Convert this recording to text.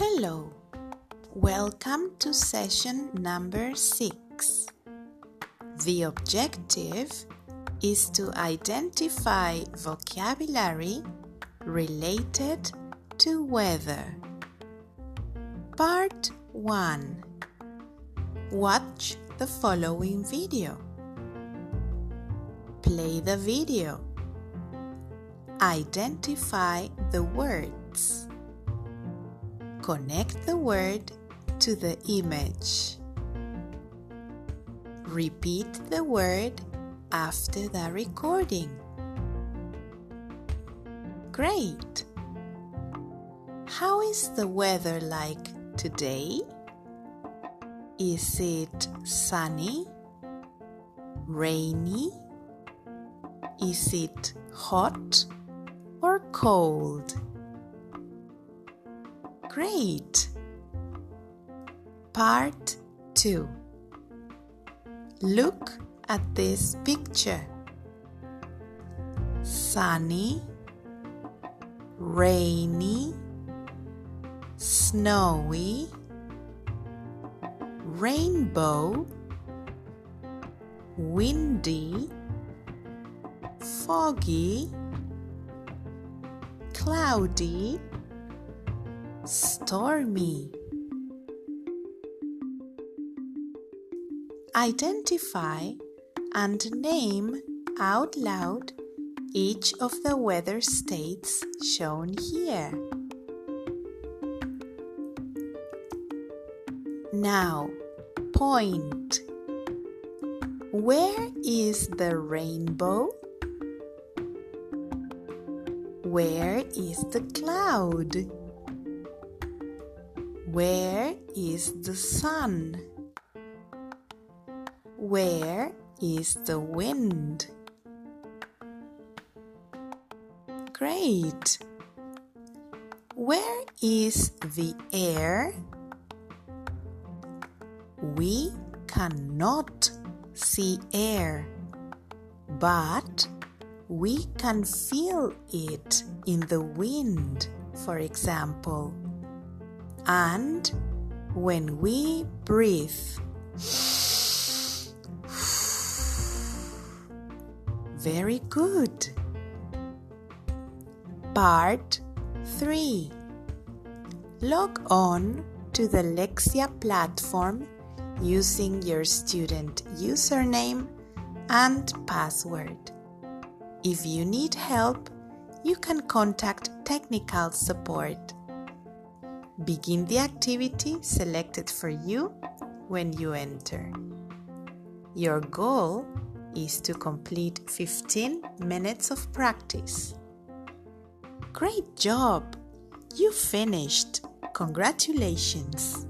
Hello, welcome to session number six. The objective is to identify vocabulary related to weather. Part 1 Watch the following video. Play the video. Identify the words. Connect the word to the image. Repeat the word after the recording. Great! How is the weather like today? Is it sunny? Rainy? Is it hot or cold? Great! Part 2 Look at this picture sunny, rainy, snowy, rainbow, windy, foggy, cloudy, stormy. Identify and name out loud each of the weather states shown here. Now, point. Where is the rainbow? Where is the cloud? Where is the sun? Where is the wind? Great! Where is the air? We cannot see air, but we can feel it in the wind, for example. And when we breathe, very good. Part 3 Log on to the Lexia platform using your student username and password. If you need help, you can contact technical support. Begin the activity selected for you when you enter. Your goal is to complete 15 minutes of practice. Great job! You finished! Congratulations!